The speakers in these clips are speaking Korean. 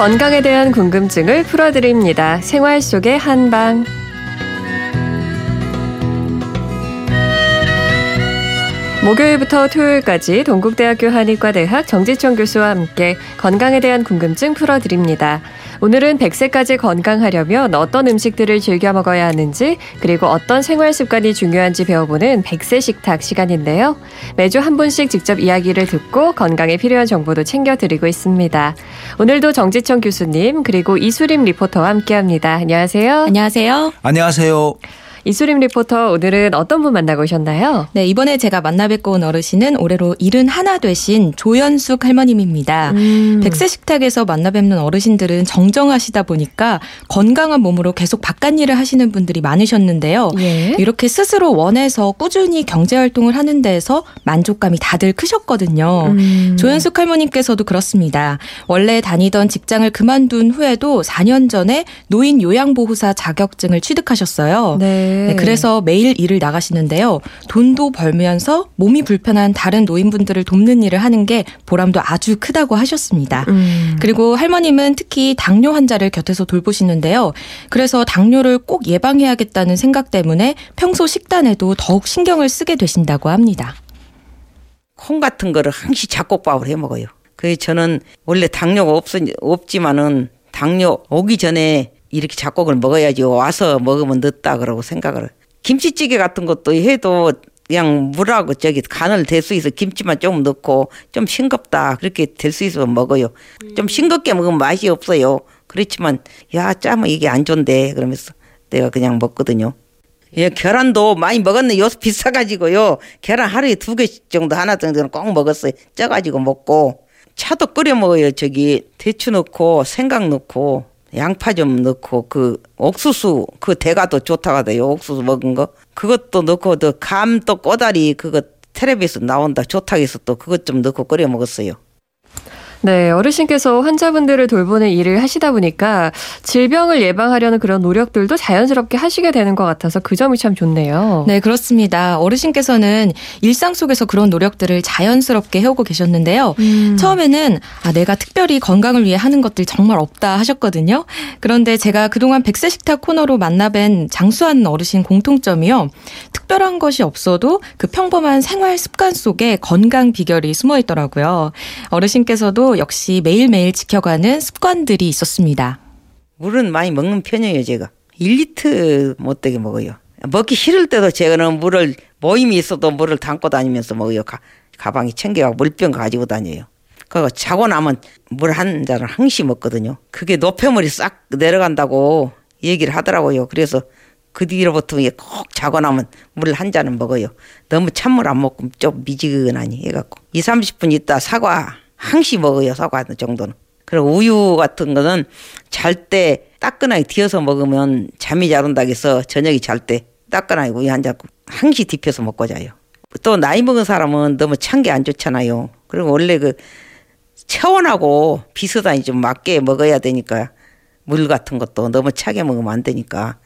건강에 대한 궁금증을 풀어드립니다. 생활 속의 한방. 목요일부터 토요일까지 동국대학교 한의과대학 정지청 교수와 함께 건강에 대한 궁금증 풀어드립니다. 오늘은 100세까지 건강하려면 어떤 음식들을 즐겨 먹어야 하는지 그리고 어떤 생활 습관이 중요한지 배워보는 100세 식탁 시간인데요. 매주 한 분씩 직접 이야기를 듣고 건강에 필요한 정보도 챙겨드리고 있습니다. 오늘도 정지청 교수님 그리고 이수림 리포터와 함께합니다. 안녕하세요. 안녕하세요. 안녕하세요. 이수림 리포터 오늘은 어떤 분 만나고 오셨나요? 네, 이번에 제가 만나 뵙고 온 어르신은 올해로 일흔 하나 되신 조연숙 할머님입니다. 음. 백세 식탁에서 만나 뵙는 어르신들은 정정하시다 보니까 건강한 몸으로 계속 바깥 일을 하시는 분들이 많으셨는데요. 예. 이렇게 스스로 원해서 꾸준히 경제 활동을 하는 데에서 만족감이 다들 크셨거든요. 음. 조연숙 할머님께서도 그렇습니다. 원래 다니던 직장을 그만둔 후에도 4년 전에 노인 요양보호사 자격증을 취득하셨어요. 네. 네. 그래서 매일 일을 나가시는데요. 돈도 벌면서 몸이 불편한 다른 노인분들을 돕는 일을 하는 게 보람도 아주 크다고 하셨습니다. 음. 그리고 할머님은 특히 당뇨 환자를 곁에서 돌보시는데요. 그래서 당뇨를 꼭 예방해야겠다는 생각 때문에 평소 식단에도 더욱 신경을 쓰게 되신다고 합니다. 콩 같은 거를 항시 잡곡밥을 해 먹어요. 그래서 저는 원래 당뇨가 없, 없지만은 당뇨 오기 전에 이렇게 잡곡을 먹어야지 와서 먹으면 늦다 그러고 생각을 김치찌개 같은 것도 해도 그냥 물하고 저기 간을 댈수 있어 김치만 좀 넣고 좀 싱겁다 그렇게 될 수 있으면 먹어요 좀 싱겁게 먹으면 맛이 없어요 그렇지만 야 짜면 이게 안 좋은데 그러면서 내가 그냥 먹거든요 예, 계란도 많이 먹었네. 요새 비싸가지고요. 계란 하루에 두 개 정도 하나 정도는 꼭 먹었어요. 쪄가지고 먹고. 차도 끓여 먹어요. 저기 대추 넣고 생강 넣고 양파 좀 넣고 그 옥수수 그 대가도 좋다고 하대요. 옥수수 먹은 거. 그것도 넣고 또 감 또 꼬다리 그거 텔레비에서 나온다 좋다고 해서 또 그것 좀 넣고 끓여 먹었어요. 네, 어르신께서 환자분들을 돌보는 일을 하시다 보니까 질병을 예방하려는 그런 노력들도 자연스럽게 하시게 되는 것 같아서 그 점이 참 좋네요. 네, 그렇습니다. 어르신께서는 일상 속에서 그런 노력들을 자연스럽게 해오고 계셨는데요. 음. 처음에는 아, 내가 특별히 건강을 위해 하는 것들 정말 없다 하셨거든요. 그런데 제가 그동안 백세 식탁 코너로 만나뵌 장수한 어르신 공통점이요. 특별한 것이 없어도 그 평범한 생활 습관 속에 건강 비결이 숨어 있더라고요. 어르신께서도 역시 매일매일 지켜가는 습관들이 있었습니다. 물은 많이 먹는 편이에요, 제가. 1리터 못 되게 먹어요. 먹기 싫을 때도 제가는 물을 모임이 있어도 물을 담고 다니면서 먹어요. 가, 가방에 챙겨가고 물병 가지고 다녀요. 그거 자고 나면 물 한 잔을 항시 먹거든요. 그게 노폐물이 싹 내려간다고 얘기를 하더라고요. 그래서 그 뒤로부터 꼭 자고 나면 물 한 잔은 먹어요. 너무 찬물 안 먹고 좀 미지근하니 해갖고. 2, 30분 있다 사과 항시 먹어요 사과 정도는. 그리고 우유 같은 거는 잘 때 따끈하게 뒤어서 먹으면 잠이 잘 온다고 해서 저녁에 잘 때 따끈하게 우유 한 잔 항시 뒤펴서 먹고 자요. 또 나이 먹은 사람은 너무 찬 게 안 좋잖아요. 그리고 원래 그 체온하고 비슷하니 좀 맞게 먹어야 되니까 물 같은 것도 너무 차게 먹으면 안 되니까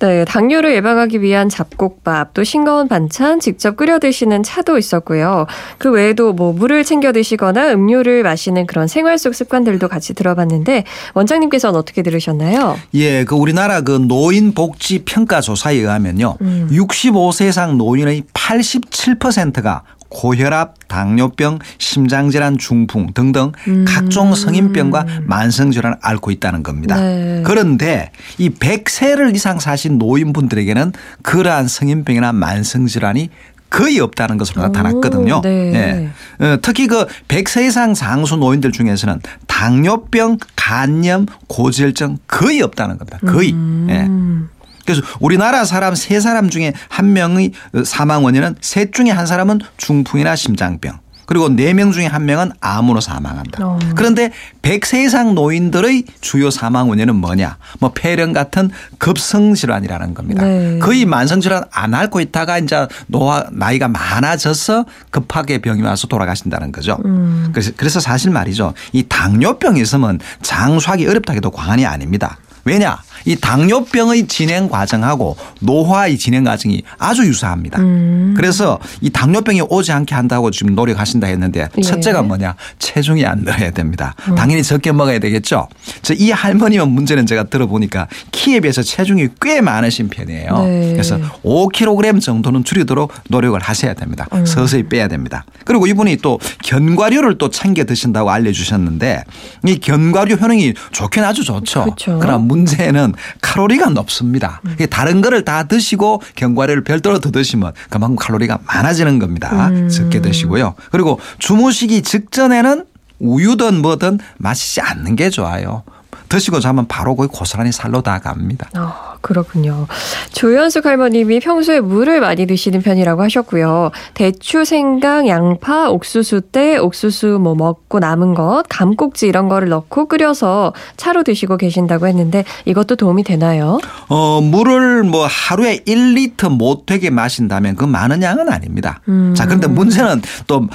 네, 당뇨를 예방하기 위한 잡곡밥, 또 싱거운 반찬, 직접 끓여 드시는 차도 있었고요. 그 외에도 뭐 물을 챙겨 드시거나 음료를 마시는 그런 생활 속 습관들도 같이 들어봤는데 원장님께서는 어떻게 들으셨나요? 예, 그 우리나라 그 노인 복지 평가 조사에 의하면요. 음. 65세 이상 노인의 87%가 고혈압, 당뇨병, 심장질환, 중풍 등등 음. 각종 성인병과 만성질환을 앓고 있다는 겁니다. 네. 그런데 이 100세를 이상 사신 노인분들에게는 그러한 성인병이나 만성질환이 거의 없다는 것으로 나타났거든요. 네. 예. 어, 특히 그 100세 이상 상수 노인들 중에서는 당뇨병, 간염, 고지혈증 거의 없다는 겁니다. 거의. 음. 예. 그래서 우리나라 사람 세 사람 중에 한 명의 사망 원인은 셋 중에 한 사람은 중풍이나 심장병. 그리고 네 명 중에 한 명은 암으로 사망한다. 어. 그런데 100세 이상 노인들의 주요 사망 원인은 뭐냐? 뭐 폐렴 같은 급성 질환이라는 겁니다. 네. 거의 만성 질환 안 앓고 있다가 이제 노화 나이가 많아져서 급하게 병이 와서 돌아가신다는 거죠. 음. 그래서 그래서 사실 말이죠. 이 당뇨병이 있으면 장수하기 어렵다 해도 과언이 아닙니다. 왜냐? 이 당뇨병의 진행 과정하고 노화의 진행 과정이 아주 유사합니다. 음. 그래서 이 당뇨병이 오지 않게 한다고 지금 노력하신다 했는데 예. 첫째가 뭐냐 체중이 안 늘어야 됩니다. 음. 당연히 적게 먹어야 되겠죠. 저 이 할머니만 문제는 제가 들어보니까 키에 비해서 체중이 꽤 많으신 편이에요. 네. 그래서 5kg 정도는 줄이도록 노력을 하셔야 됩니다. 음. 서서히 빼야 됩니다. 그리고 이분이 또 견과류를 또 챙겨 드신다고 알려주셨는데 이 견과류 효능이 좋긴 아주 좋죠. 그렇죠. 그러나 문제는 칼로리가 높습니다. 음. 다른 거를 다 드시고 견과류를 별도로 더 드시면 그만큼 칼로리가 많아지는 겁니다. 음. 적게 드시고요. 그리고 주무시기 직전에는 우유든 뭐든 마시지 않는 게 좋아요. 드시고 자면 바로 거의 고스란히 살로 다 갑니다. 아, 그렇군요. 조현숙 할머님이 평소에 물을 많이 드시는 편이라고 하셨고요. 대추, 생강, 양파, 옥수수 때 옥수수 뭐 먹고 남은 것, 감꼭지 이런 거를 넣고 끓여서 차로 드시고 계신다고 했는데 이것도 도움이 되나요? 어, 물을 뭐 하루에 1리터 못 되게 마신다면 그 많은 양은 아닙니다. 음. 자, 그런데 문제는 또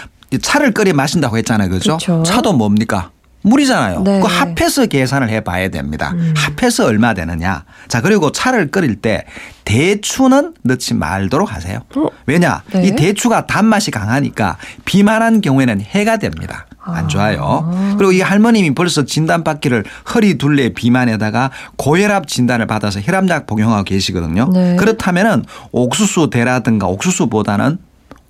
차를 끓여 마신다고 했잖아요. 그죠? 차도 뭡니까? 물이잖아요. 네. 그 합해서 계산을 해 봐야 됩니다. 음. 합해서 얼마 되느냐. 자, 그리고 차를 끓일 때 대추는 넣지 말도록 하세요. 어? 왜냐? 네. 이 대추가 단맛이 강하니까 비만한 경우에는 해가 됩니다. 안 좋아요. 아. 그리고 이 할머님이 벌써 진단받기를 허리 둘레 비만에다가 고혈압 진단을 받아서 혈압약 복용하고 계시거든요. 네. 그렇다면은 옥수수 대라든가 옥수수보다는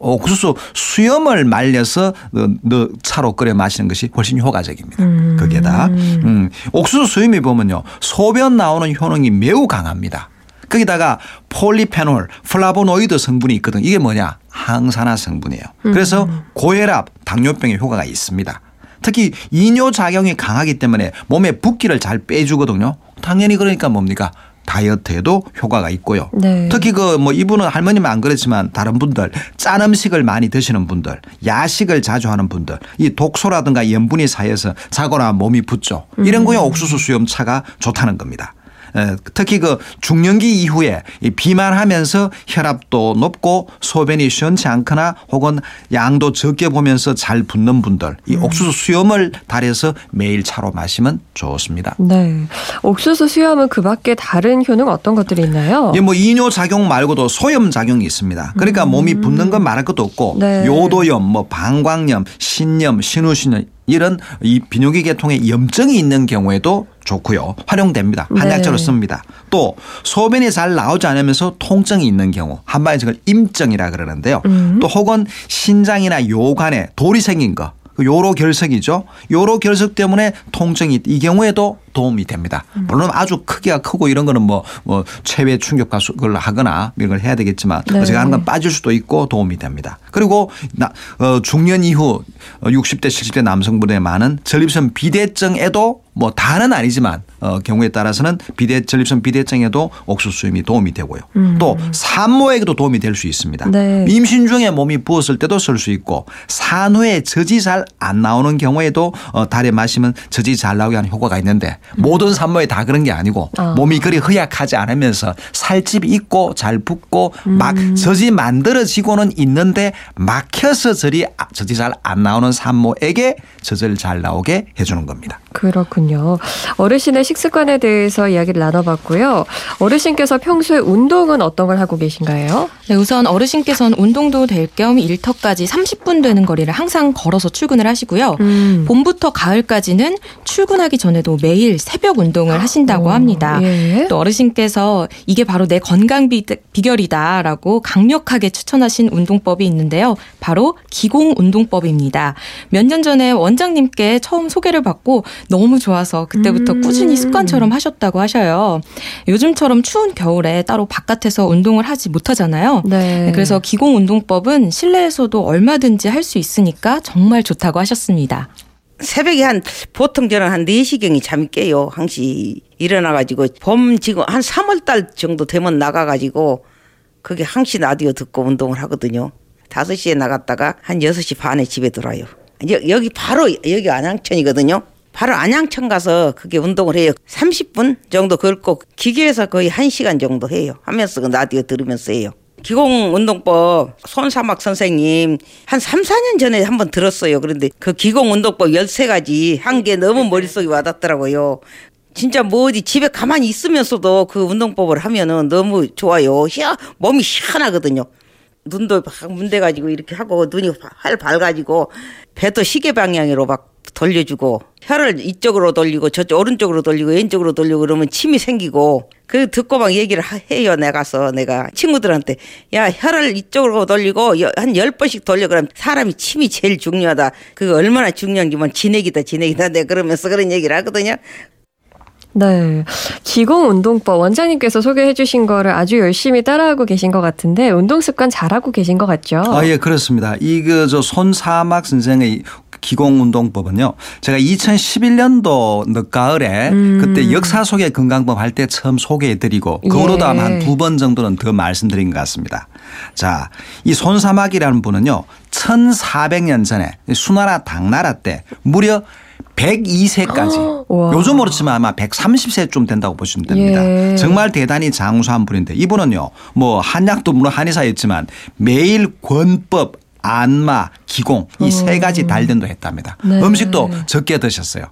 옥수수 수염을 말려서 너 차로 끓여 마시는 것이 훨씬 효과적입니다. 음. 거기에다 음. 옥수수 수염이 보면요 소변 나오는 효능이 매우 강합니다. 거기다가 폴리페놀, 플라보노이드 성분이 있거든. 이게 뭐냐? 항산화 성분이에요. 그래서 음. 고혈압, 당뇨병에 효과가 있습니다. 특히 이뇨 작용이 강하기 때문에 몸에 붓기를 잘 빼주거든요. 당연히 그러니까 뭡니까? 다이어트에도 효과가 있고요. 네. 특히 그 뭐 이분은 할머님은 안 그렇지만 다른 분들 짠 음식을 많이 드시는 분들 야식을 자주 하는 분들 이 독소라든가 염분이 쌓여서 자거나 몸이 붓죠. 이런 거에 음. 옥수수 수염차가 좋다는 겁니다. 특히 그 중년기 이후에 비만하면서 혈압도 높고 소변이 시원치 않거나 혹은 양도 적게 보면서 잘 붓는 분들 이 음. 옥수수 수염을 달여서 매일 차로 마시면 좋습니다. 네. 옥수수 수염은 그 밖에 다른 효능 어떤 것들이 있나요? 예, 뭐 이뇨 작용 말고도 소염 작용이 있습니다. 그러니까 음. 몸이 붓는 건 말할 것도 없고 네. 요도염, 뭐 방광염, 신염, 신우신염 이런 이 비뇨기 계통에 염증이 있는 경우에도 좋고요. 활용됩니다. 한약재로 네. 씁니다. 또 소변이 잘 나오지 않으면서 통증이 있는 경우 한마디로 저걸 임증이라 그러는데요. 음. 또 혹은 신장이나 요관에 돌이 생긴 거그 요로 결석이죠. 요로 결석 때문에 통증이 이 경우에도 도움이 됩니다. 음. 물론 아주 크기가 크고 이런 거는 뭐, 뭐 체외 충격 가속을 하거나 이런 걸 해야 되겠지만 네. 제가 하는 건 빠질 수도 있고 도움이 됩니다. 그리고 나, 어, 중년 이후 60대 70대 남성분의 많은 전립선 비대증에도 뭐 다는 아니지만 어, 경우에 따라서는 비대 전립선 비대증에도 옥수수 수염이 도움이 되고요. 음. 또 산모에게도 도움이 될 수 있습니다. 네. 임신 중에 몸이 부었을 때도 쓸 수 있고 산후에 젖이 잘 안 나오는 경우에도 어, 달에 마시면 젖이 잘 나오게 하는 효과가 있는데 음. 모든 산모에 다 그런 게 아니고 어. 몸이 그리 허약하지 않으면서 살집이 있고 잘 붓고 음. 막 젖이 만들어지고는 있는데 막혀서 젖이 젖이 잘 안 나오는 산모에게 젖을 잘 나오게 해주는 겁니다. 그렇군요. 어르신의 식습관에 대해서 이야기를 나눠봤고요. 어르신께서 평소에 운동은 어떤 걸 하고 계신가요? 네, 우선 어르신께서는 운동도 될 겸 일터까지 30분 되는 거리를 항상 걸어서 출근을 하시고요. 음. 봄부터 가을까지는 출근하기 전에도 매일 새벽 운동을 하신다고 오, 합니다. 예. 또 어르신께서 이게 바로 내 건강 비 결이다라고 강력하게 추천하신 운동법이 있는데요. 바로 기공 운동법입니다. 몇 년 전에 원장님께 처음 소개를 받고 너무 좋아서 그때부터 음. 꾸준히 습관처럼 하셨다고 하셔요. 요즘처럼 추운 겨울에 따로 바깥에서 운동을 하지 못하잖아요. 네. 그래서 기공 운동법은 실내에서도 얼마든지 할 수 있으니까 정말 좋다고 하셨습니다. 새벽에 한 보통 저는 한 4시경이 잠이 깨요. 항시 일어나 가지고 봄 지금 한 3월 달 정도 되면 나가 가지고 그게 항시 라디오 듣고 운동을 하거든요. 5시에 나갔다가 한 6시 반에 집에 들어와요. 여 기 바로 여기 안양천이거든요. 바로 안양천 가서 그게 운동을 해요. 30분 정도 걷고 기계에서 거의 1시간 정도 해요. 하면서 그 라디오 들으면서 해요. 기공운동법 손사막 선생님 한 3, 4년 전에 한번 들었어요. 그런데 그 기공운동법 13가지 한 게 너무 머릿속에 와닿더라고요. 진짜 뭐 어디 집에 가만히 있으면서도 그 운동법을 하면은 너무 좋아요. 몸이 희한하거든요. 눈도 막 문대가지고 이렇게 하고 눈이 활 밝아지고 배도 시계 방향으로 막 돌려주고 혀를 이쪽으로 돌리고 저쪽 오른쪽으로 돌리고 왼쪽으로 돌리고 그러면 침이 생기고 그 듣고 막 얘기를 해요 내가서. 내가 친구들한테. 야 혀를 이쪽으로 돌리고 한 열 번씩 돌려. 그러면 사람이 침이 제일 중요하다. 그거 얼마나 중요한지 뭐 진액이다 진액이다. 내가 그러면서 그런 얘기를 하거든요 네. 기공 운동법 원장님께서 소개해 주신 거를 아주 열심히 따라하고 계신 것 같은데 운동 습관 잘하고 계신 것 같죠? 아, 예, 그렇습니다. 이그 저 손사막 선생의 기공 운동법은요. 제가 2011년도 늦가을에 음. 그때 역사 소개 건강법 할 때 처음 소개해 드리고 그거로도 예. 아마 한두 번 정도는 더 말씀드린 것 같습니다. 자, 이 손사막이라는 분은요. 1400년 전에 수나라 당나라 때 무려 102세까지. 요즘으로 치면 아마 130세쯤 된다고 보시면 됩니다. 예. 정말 대단히 장수한 분인데 이분은요. 뭐 한약도 물론 한의사였지만 매일 권법, 안마, 기공 이 세 가지 단련도 했답니다. 네. 음식도 적게 드셨어요.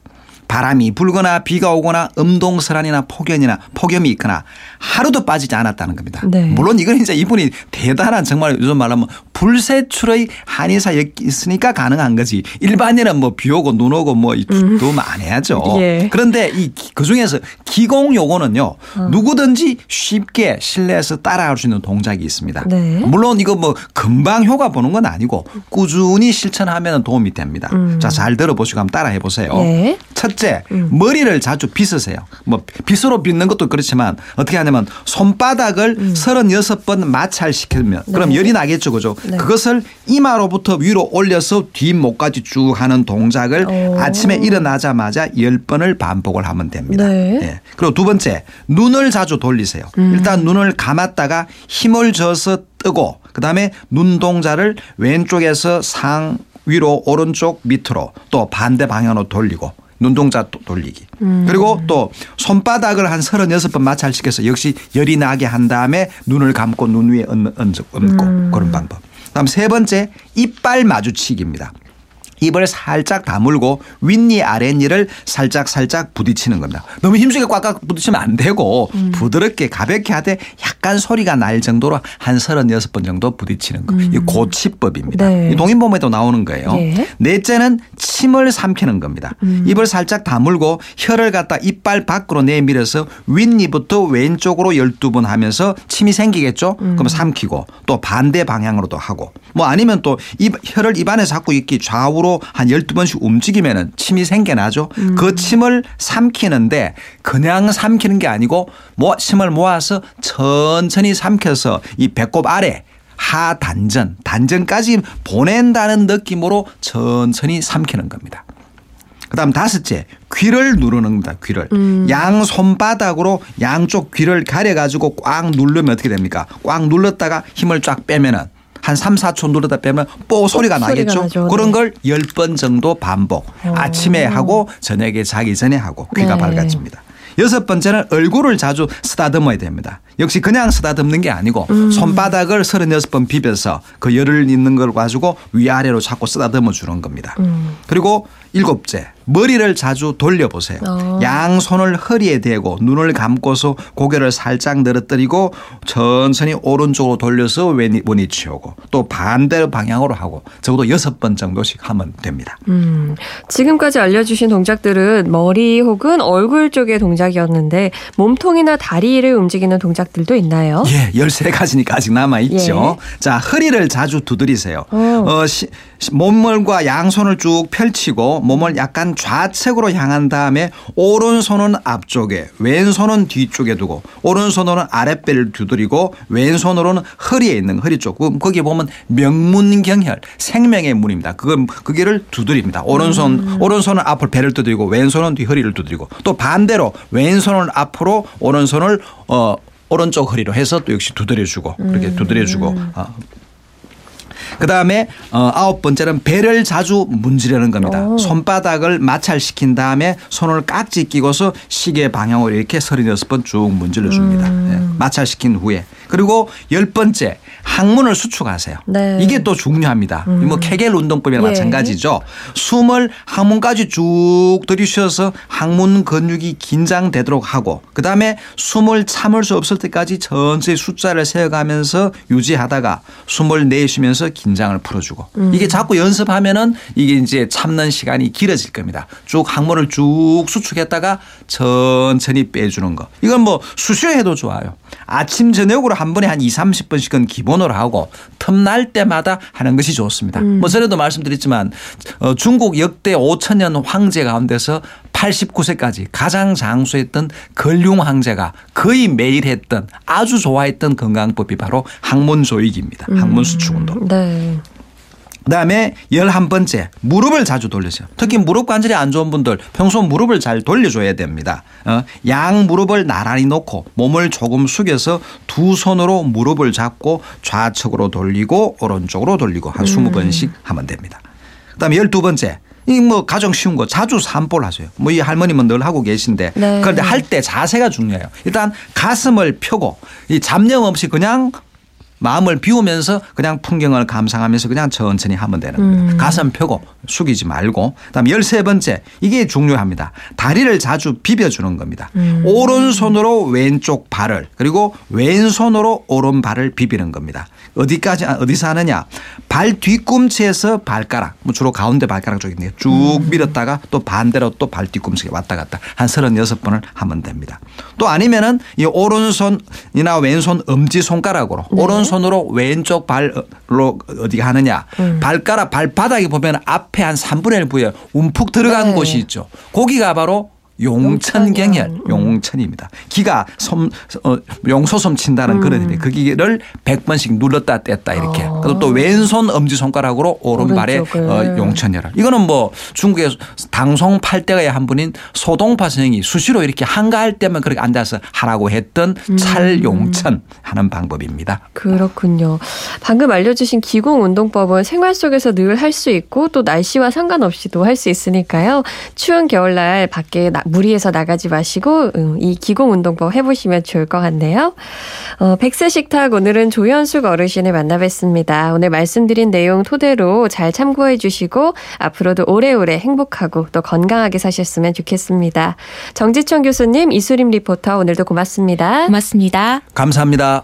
바람이 불거나 비가 오거나 음동설한이나 폭염이나 폭염이 있거나 하루도 빠지지 않았다는 겁니다. 네. 물론 이건 이제 이분이 대단한 정말 요즘 말하면 불세출의 한의사였으니까 가능한 거지. 일반인은 뭐 비 오고 눈 오고 뭐 도움 안 해야죠. 예. 그런데 이 그 중에서 기공 요거는요 어. 누구든지 쉽게 실내에서 따라할 수 있는 동작이 있습니다. 네. 물론 이거 뭐 금방 효과 보는 건 아니고 꾸준히 실천하면 도움이 됩니다. 음. 자, 잘 들어보시고 한번 따라해 보세요. 네. 첫 째, 음. 머리를 자주 빗으세요. 뭐 빗으로 빗는 것도 그렇지만 어떻게 하냐면 손바닥을 음. 36번 마찰시키면 그럼 네. 열이 나겠죠. 그죠? 네. 그것을 이마로부터 위로 올려서 뒷목까지 쭉 하는 동작을 오. 아침에 일어나자마자 10번을 반복을 하면 됩니다. 네. 네. 그리고 두 번째, 눈을 자주 돌리세요. 음. 일단 눈을 감았다가 힘을 줘서 뜨고 그다음에 눈동자를 왼쪽에서 상 위로 오른쪽 밑으로 또 반대 방향으로 돌리고 눈동자 돌리기. 음. 그리고 또 손바닥을 한 36번 마찰시켜서 역시 열이 나게 한 다음에 눈을 감고 눈 위에 얹고 음. 그런 방법. 다음 세 번째 이빨 마주치기입니다. 입을 살짝 다물고 윗니 아랫니를 살짝 살짝 부딪히는 겁니다. 너무 힘주게 꽉꽉 부딪히면 안 되고 음. 부드럽게 가볍게 하되 약간 소리가 날 정도로 한 36번 정도 부딪히는 거. 음. 이 고치법입니다. 네. 이 동인범에도 나오는 거예요. 네. 넷째는 침을 삼키는 겁니다. 음. 입을 살짝 다물고 혀를 갖다 이빨 밖으로 내밀어서 윗니부터 왼쪽으로 12번 하면서 침이 생기겠죠? 음. 그럼 삼키고 또 반대 방향으로도 하고 뭐 아니면 또 입, 혀를 입안에 잡고 있기 좌우로 한 12번씩 움직이면은 침이 생겨나죠. 음. 그 침을 삼키는데 그냥 삼키는 게 아니고 뭐 침을 모아서 천천히 삼켜서 이 배꼽 아래 하 단전, 단전까지 보낸다는 느낌으로 천천히 삼키는 겁니다. 그다음 다섯째 귀를 누르는 겁니다. 귀를 음. 양 손바닥으로 양쪽 귀를 가려 가지고 꽉 누르면 어떻게 됩니까? 꽉 눌렀다가 힘을 쫙 빼면은 한 3, 4초 누르다 빼면 뽀 소리가 나겠죠. 소리가 그런 네. 걸 10번 정도 반복. 오. 아침에 하고 저녁에 자기 전에 하고 귀가 네. 밝아집니다. 여섯 번째는 얼굴을 자주 쓰다듬어야 됩니다. 역시 그냥 쓰다듬는 게 아니고 음. 손바닥을 36번 비벼서 그 열을 있는 걸 가지고 위아래로 자꾸 쓰다듬어 주는 겁니다. 음. 그리고 일곱째 머리를 자주 돌려보세요. 어. 양손을 허리에 대고 눈을 감고서 고개를 살짝 늘어뜨리고 천천히 오른쪽으로 돌려서 왼이 치우고 또 반대 방향으로 하고 적어도 여섯 번 정도씩 하면 됩니다. 음, 지금까지 알려주신 동작들은 머리 혹은 얼굴 쪽의 동작이었는데 몸통이나 다리를 움직이는 동작들도 있나요? 예, 13가지니까 아직 남아 있죠. 예. 자, 허리를 자주 두드리세요. 어. 어 시, 몸물과 양손을 쭉 펼치고 몸을 약간 좌측으로 향한 다음에 오른손은 앞쪽에 왼손은 뒤쪽에 두고 오른손으로는 아랫배를 두드리고 왼손으로는 허리에 있는 허리 쪽 거기 보면 명문경혈 생명의 문입니다. 그걸 그게를 두드립니다. 오른손 음. 오른손은 앞을 배를 두드리고 왼손은 뒤 허리를 두드리고 또 반대로 왼손을 앞으로 오른손을 어 오른쪽 허리로 해서 또 역시 두드려주고 그렇게 두드려주고 음. 어, 그 다음에 어, 아홉 번째는 배를 자주 문지르는 겁니다. 오. 손바닥을 마찰시킨 다음에 손을 깍지 끼고서 시계 방향으로 이렇게 36번 쭉 문질러 줍니다. 음. 네. 마찰시킨 후에 그리고 열 번째 항문을 수축하세요. 네. 이게 또 중요합니다. 음. 뭐 케겔 운동법이랑 예. 마찬가지죠. 숨을 항문까지 쭉 들이쉬어서 항문 근육이 긴장되도록 하고 그다음에 숨을 참을 수 없을 때까지 천천히 숫자를 세어가면서 유지하다가 숨을 내쉬면서 긴장을 풀어주고 음. 이게 자꾸 연습하면은 이게 이제 참는 시간이 길어질 겁니다. 쭉 항문을 쭉 수축했다가 천천히 빼주는 거. 이건 뭐 수시해도 좋아요. 아침 저녁으로 한 번에 한 2, 30분씩은 기본으로 하고 틈날 때마다 하는 것이 좋습니다. 뭐 전에도 말씀드렸지만 어, 중국 역대 5천 년 황제 가운데서 89세까지 가장 장수했던 근룡 황제가 거의 매일 했던 아주 좋아했던 건강법이 바로 항문 조이기입니다. 항문 수축 운동. 네. 그다음에 열한 번째 무릎을 자주 돌리세요. 특히 무릎 관절이 안 좋은 분들 평소 무릎을 잘 돌려줘야 됩니다. 어, 양 무릎을 나란히 놓고 몸을 조금 숙여서 두 손으로 무릎을 잡고 좌측으로 돌리고 오른쪽으로 돌리고 한 스무 번씩 하면 됩니다. 그다음에 열두 번째 이뭐 가장 쉬운 거 자주 산볼 하세요. 뭐 이 할머님은 늘 하고 계신데 네. 그런데 할 때 자세가 중요해요. 일단 가슴을 펴고 이 잡념 없이 그냥 마음을 비우면서 그냥 풍경을 감상하면서 그냥 천천히 하면 되는 겁니다. 가슴 펴고 숙이지 말고 그다음에 열세 번째 이게 중요합니다. 다리를 자주 비벼주는 겁니다. 오른손으로 왼쪽 발을 그리고 왼손으로 오른 발을 비비는 겁니다. 어디까지 어디서 하느냐 발 뒤꿈치에서 발가락 뭐 주로 가운데 발가락 쪽인데 쭉 밀었다가 또 반대로 또 발 뒤꿈치에 왔다 갔다 한 36번을 하면 됩니다. 또 아니면은 이 오른손이나 왼손 엄지 손가락으로 오른손 으로 왼쪽 발로 어디 하느냐 발가락 발바닥에 보면 앞에 한 3분의 1 부에 움푹 들어간 네. 곳이 있죠. 거기가 바로 용천경혈. 용천입니다. 기가 섬, 어, 용소섬 친다는 그런 의미. 그 기를 100번씩 눌렀다 뗐다 이렇게. 어. 그리고 또 왼손 엄지손가락으로 오른발에. 어, 용천혈을. 이거는 뭐 중국의 당송 팔 대가의 한 분인 소동파 선생이 수시로 이렇게 한가할 때만 그렇게 앉아서 하라고 했던 음. 찰용천 하는 방법입니다. 그렇군요. 방금 알려주신 기공 운동법은 생활 속에서 늘 할 수 있고 또 날씨와 상관없이도 할 수 있으니까요. 추운 겨울날 밖에 나- 무리해서 나가지 마시고 음, 이 기공 운동법 해보시면 좋을 것 같네요. 어, 백세 식탁 오늘은 조현숙 어르신을 만나뵀습니다. 오늘 말씀드린 내용 토대로 잘 참고해 주시고 앞으로도 오래오래 행복하고 또 건강하게 사셨으면 좋겠습니다. 정지천 교수님, 이수림 리포터 오늘도 고맙습니다. 고맙습니다. 감사합니다.